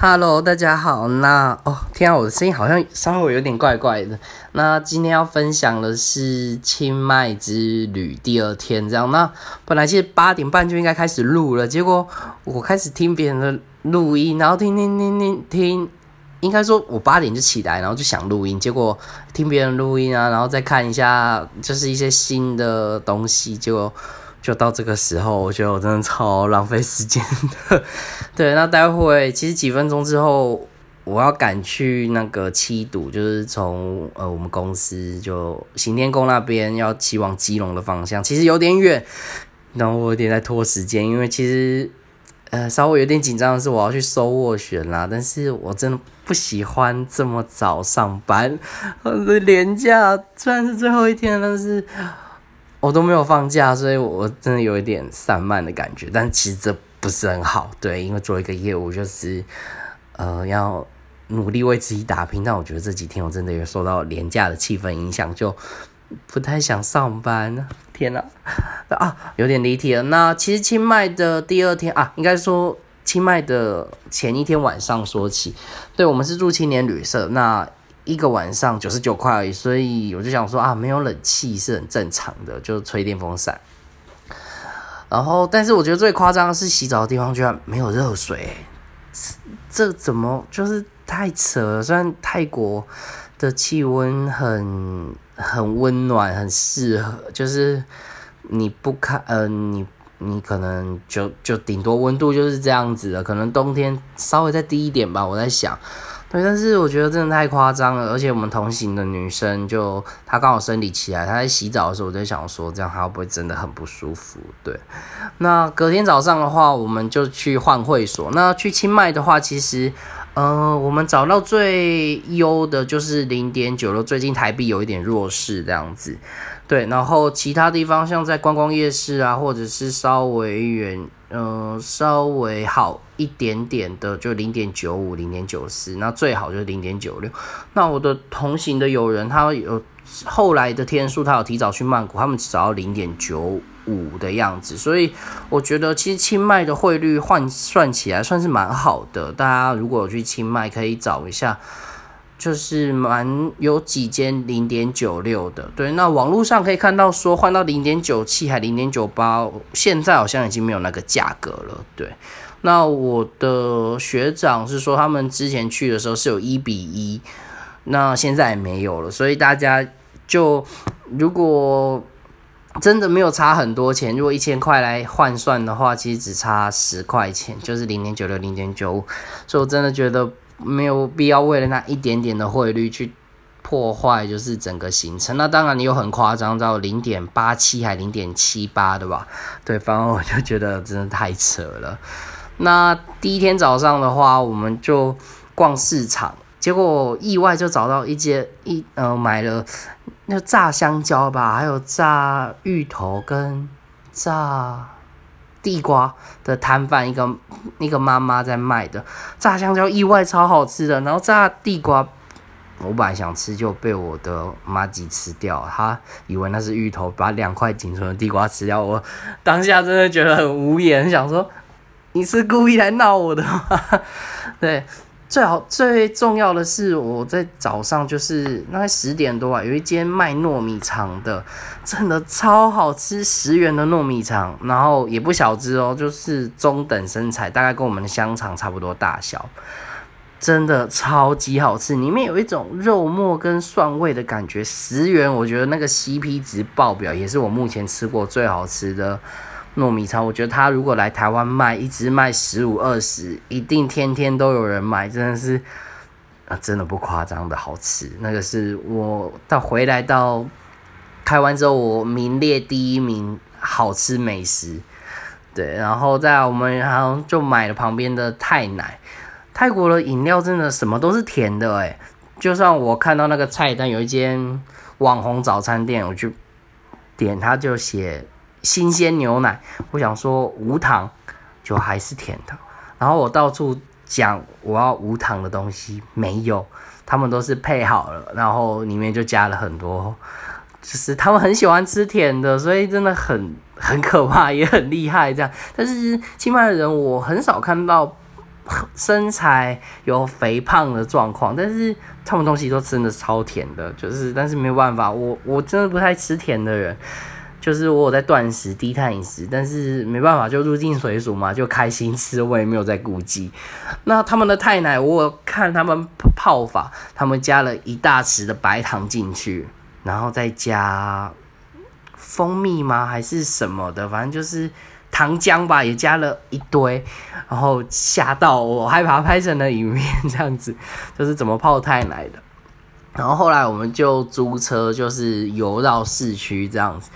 Hello，大家好。那哦，天啊，我的声音好像稍微有点怪怪的。那今天要分享的是清迈之旅第二天，这样。那本来是八点半就应该开始录了，结果我开始听别人的录音，然后听听听听听，应该说我八点就起来，然后就想录音，结果听别人录音啊，然后再看一下就是一些新的东西，就。就到这个时候，我觉得我真的超浪费时间的。对，那待会其实几分钟之后，我要赶去那个七堵，就是从呃我们公司就行天宫那边要骑往基隆的方向，其实有点远，然后我有点在拖时间，因为其实呃稍微有点紧张的是我要去收斡旋啦，但是我真的不喜欢这么早上班，我的年假虽然是最后一天，但是。我都没有放假，所以我真的有一点散漫的感觉。但其实这不是很好，对，因为做一个业务就是，呃，要努力为自己打拼。但我觉得这几天我真的有受到廉价的气氛影响，就不太想上班。天哪，啊，有点离题了。那其实清迈的第二天啊，应该说清迈的前一天晚上说起，对我们是住青年旅社，那。一个晚上九十九块而已，所以我就想说啊，没有冷气是很正常的，就吹电风扇。然后，但是我觉得最夸张的是洗澡的地方居然没有热水，这怎么就是太扯了？虽然泰国的气温很很温暖，很适合，就是你不看，呃，你你可能就就顶多温度就是这样子的，可能冬天稍微再低一点吧。我在想。对，但是我觉得真的太夸张了，而且我们同行的女生就她刚好生理期来，她在洗澡的时候，我在想说，这样她会不会真的很不舒服？对，那隔天早上的话，我们就去换会所。那去清迈的话，其实，呃，我们找到最优的就是零点九了，最近台币有一点弱势这样子。对，然后其他地方像在观光夜市啊，或者是稍微远。嗯，稍微好一点点的就零点九五、零点九四，那最好就是零点九六。那我的同行的友人，他有后来的天数，他有提早去曼谷，他们只找到零点九五的样子。所以我觉得其实清迈的汇率换算起来算是蛮好的。大家如果有去清迈，可以找一下。就是蛮有几间零点九六的，对，那网络上可以看到说换到零点九七还零点九八，现在好像已经没有那个价格了，对。那我的学长是说他们之前去的时候是有一比一，那现在没有了，所以大家就如果真的没有差很多钱，如果一千块来换算的话，其实只差十块钱，就是零点九六零点九五，所以我真的觉得。没有必要为了那一点点的汇率去破坏，就是整个行程。那当然，你有很夸张到零点八七还零点七八的吧？对，反正我就觉得真的太扯了。那第一天早上的话，我们就逛市场，结果意外就找到一间一呃买了那炸香蕉吧，还有炸芋头跟炸。地瓜的摊贩，一个一个妈妈在卖的炸香蕉，意外超好吃的。然后炸地瓜，我本来想吃，就被我的妈吉吃掉。他以为那是芋头，把两块仅存的地瓜吃掉。我当下真的觉得很无言，想说 你是故意来闹我的吗？对。最好最重要的是，我在早上就是大概十点多啊，有一间卖糯米肠的，真的超好吃，十元的糯米肠，然后也不小只哦，就是中等身材，大概跟我们的香肠差不多大小，真的超级好吃，里面有一种肉末跟蒜味的感觉，十元我觉得那个 CP 值爆表，也是我目前吃过最好吃的。糯米肠，我觉得他如果来台湾卖，一直卖十五二十，一定天天都有人买，真的是，啊，真的不夸张的好吃。那个是我到回来到台湾之后，我名列第一名好吃美食。对，然后在我们然后就买了旁边的泰奶，泰国的饮料真的什么都是甜的诶，就算我看到那个菜单有一间网红早餐店，我就点，他就写。新鲜牛奶，我想说无糖，就还是甜的。然后我到处讲我要无糖的东西，没有，他们都是配好了，然后里面就加了很多，就是他们很喜欢吃甜的，所以真的很很可怕，也很厉害这样。但是清迈的人我很少看到身材有肥胖的状况，但是他们东西都真的超甜的，就是但是没有办法，我我真的不太吃甜的人。就是我有在断食、低碳饮食，但是没办法，就入境水煮嘛，就开心吃，我也没有在顾忌。那他们的太奶，我看他们泡法，他们加了一大匙的白糖进去，然后再加蜂蜜吗？还是什么的？反正就是糖浆吧，也加了一堆，然后吓到我，害怕拍成了影片，这样子就是怎么泡太奶的。然后后来我们就租车，就是游绕市区这样子。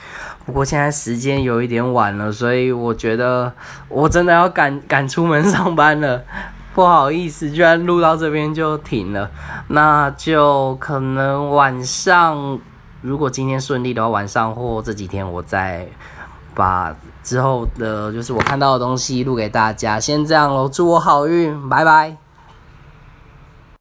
不过现在时间有一点晚了，所以我觉得我真的要赶赶出门上班了。不好意思，居然录到这边就停了。那就可能晚上，如果今天顺利的话，晚上或这几天我再把之后的，就是我看到的东西录给大家。先这样喽，祝我好运，拜拜。